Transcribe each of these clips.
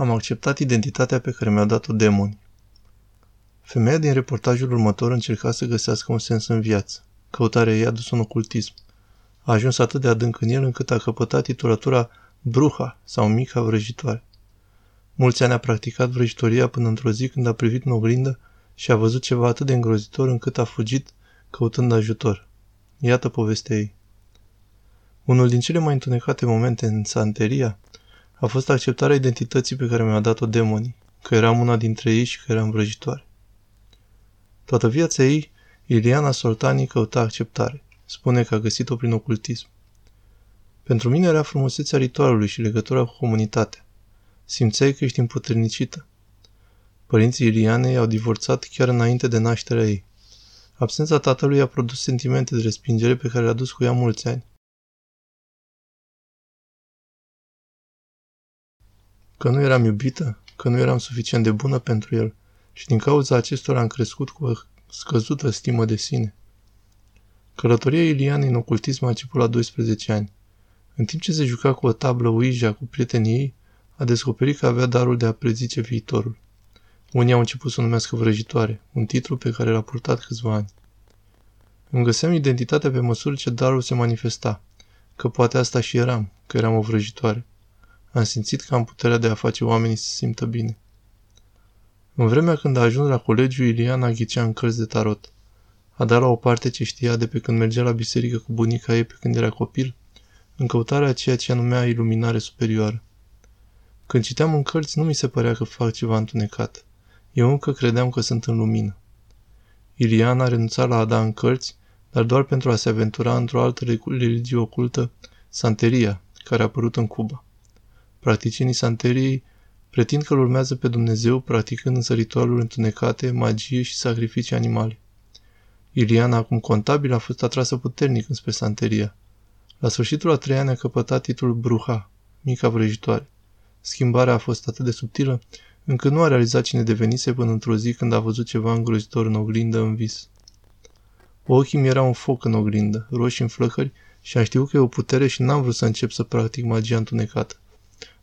Am acceptat identitatea pe care mi-au dat-o demoni. Femeia din reportajul următor încerca să găsească un sens în viață. Căutarea ei a dus un ocultism. A ajuns atât de adânc în el încât a căpătat titulatura Bruha sau Mica Vrăjitoare. Mulți ani a practicat vrăjitoria până într-o zi când a privit în oglindă și a văzut ceva atât de îngrozitor încât a fugit căutând ajutor. Iată povestea ei. Unul din cele mai întunecate momente în Santeria a fost acceptarea identității pe care mi-a dat-o demonii, că eram una dintre ei și că eram vrăjitoare. Toată viața ei, Iliana Soltani căuta acceptare. Spune că a găsit-o prin ocultism. Pentru mine era frumusețea ritualului și legătura cu comunitatea. Simțeai că ești împuternicită. Părinții Ilianei au divorțat chiar înainte de nașterea ei. Absența tatălui a produs sentimente de respingere pe care le-a dus cu ea mulți ani. Că nu eram iubită, că nu eram suficient de bună pentru el și din cauza acestora am crescut cu o scăzută stimă de sine. Călătoria Ilianei în ocultism a început la 12 ani. În timp ce se juca cu o tablă Ouija cu prietenii ei, a descoperit că avea darul de a prezice viitorul. Unii au început să o numească vrăjitoare, un titlu pe care l-a purtat câțiva ani. Îmi găseam identitatea pe măsură ce darul se manifesta, că poate asta și eram, că eram o vrăjitoare. Am simțit că am puterea de a face oamenii să se simtă bine. În vremea când a ajuns la colegiu, Iliana ghicea în cărți de tarot. A dat la o parte ce știa de pe când mergea la biserică cu bunica ei pe când era copil, în căutarea a ceea ce numea iluminare superioară. Când citeam în cărți, nu mi se părea că fac ceva întunecat. Eu încă credeam că sunt în lumină. Iliana a renunțat la a da în cărți, dar doar pentru a se aventura într-o altă religie ocultă, Santeria, care a apărut în Cuba. Practicienii Santeriei pretind că îl urmează pe Dumnezeu practicând însă ritualuri întunecate, magie și sacrificii animale. Iliana, acum contabil, a fost atrasă puternic înspre Santeria. La sfârșitul a trei ani a căpătat titlul Bruha, mica vrăjitoare. Schimbarea a fost atât de subtilă, încât nu a realizat cine devenise până într-o zi când a văzut ceva îngrozitor în oglindă în vis. Ochii mi erau un foc în oglindă, roșii în flăcări și am știut că e o putere și n-am vrut să încep să practic magia întunecată.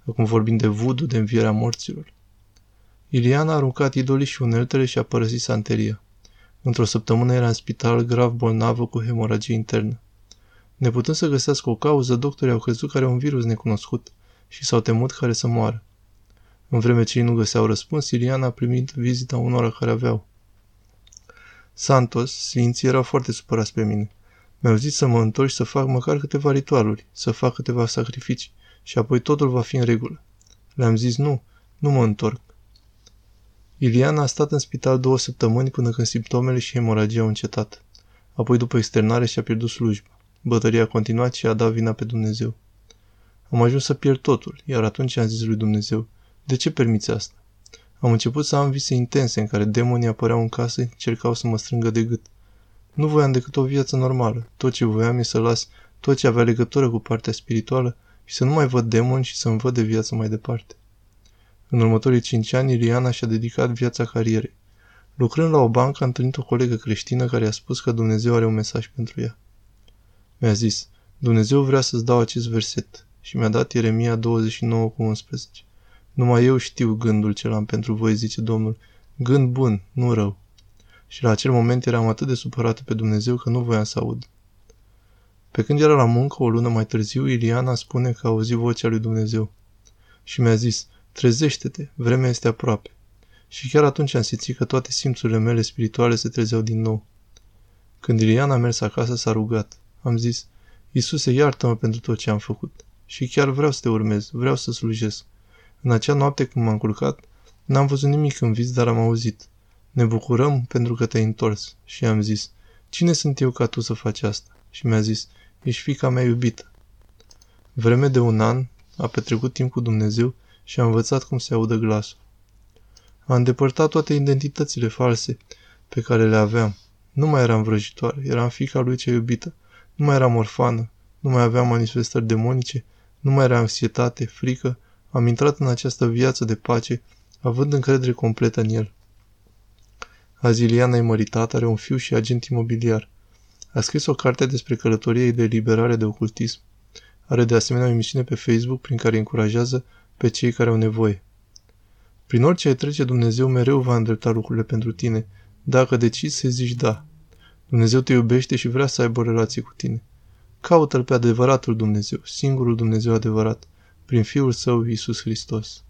Acum vorbim de vudu, de învierea morților. Iliana a aruncat idolii și uneltele și a părăsit santeria. Într-o săptămână era în spital grav bolnavă cu hemoragie internă. Neputând să găsească o cauză, doctorii au crezut că are un virus necunoscut și s-au temut care să moară. În vreme ce ei nu găseau răspuns, Iliana a primit vizita unora care aveau. Santos, sfinții erau foarte supărați pe mine. Mi-au zis să mă întorc și să fac măcar câteva ritualuri, să fac câteva sacrificii și apoi totul va fi în regulă. Le-am zis nu, nu mă întorc. Iliana a stat în spital două săptămâni până când simptomele și hemoragia au încetat. Apoi, după externare, și-a pierdut slujba. Bătăria a continuat și a dat vina pe Dumnezeu. Am ajuns să pierd totul, iar atunci am zis lui Dumnezeu, de ce permiți asta? Am început să am vise intense în care demonii apăreau în casă, încercau să mă strângă de gât. Nu voiam decât o viață normală. Tot ce voiam e să las tot ce avea legătură cu partea spirituală și să nu mai văd demoni și să-mi văd de viață mai departe. În următorii cinci ani, Iliana și-a dedicat viața carierei. Lucrând la o bancă, a întâlnit o colegă creștină care i-a spus că Dumnezeu are un mesaj pentru ea. Mi-a zis, Dumnezeu vrea să-ți dau acest verset și mi-a dat Ieremia 29 cu 11. Numai eu știu gândul ce am pentru voi, zice Domnul, gând bun, nu rău. Și la acel moment eram atât de supărată pe Dumnezeu că nu voiam să aud. Pe când era la muncă, o lună mai târziu, Iliana spune că a auzit vocea lui Dumnezeu. Și mi-a zis, trezește-te, vremea este aproape. Și chiar atunci am simțit că toate simțurile mele spirituale se trezeau din nou. Când Iliana a mers acasă, s-a rugat. Am zis, Iisuse, iartă-mă pentru tot ce am făcut. Și chiar vreau să te urmez, vreau să slujesc. În acea noapte când m-am culcat, n-am văzut nimic în vis, dar am auzit. Ne bucurăm pentru că te-ai întors. Și am zis, cine sunt eu ca tu să faci asta? Și mi-a zis, ești fica mea iubită. Vreme de un an a petrecut timp cu Dumnezeu și a învățat cum se audă glasul. A îndepărtat toate identitățile false pe care le aveam. Nu mai eram vrăjitoare, eram fica lui cea iubită. Nu mai eram orfană, nu mai aveam manifestări demonice, nu mai era anxietate, frică. Am intrat în această viață de pace, având încredere completă în el. Aziliana e măritată, are un fiu și agent imobiliar. A scris o carte despre călătoria de eliberare de ocultism. Are de asemenea o emisiune pe Facebook prin care încurajează pe cei care au nevoie. Prin orice ai trece, Dumnezeu mereu va îndrepta lucrurile pentru tine, dacă decizi să zici da. Dumnezeu te iubește și vrea să aibă o relație cu tine. Caută-L pe adevăratul Dumnezeu, singurul Dumnezeu adevărat, prin Fiul Său, Iisus Hristos.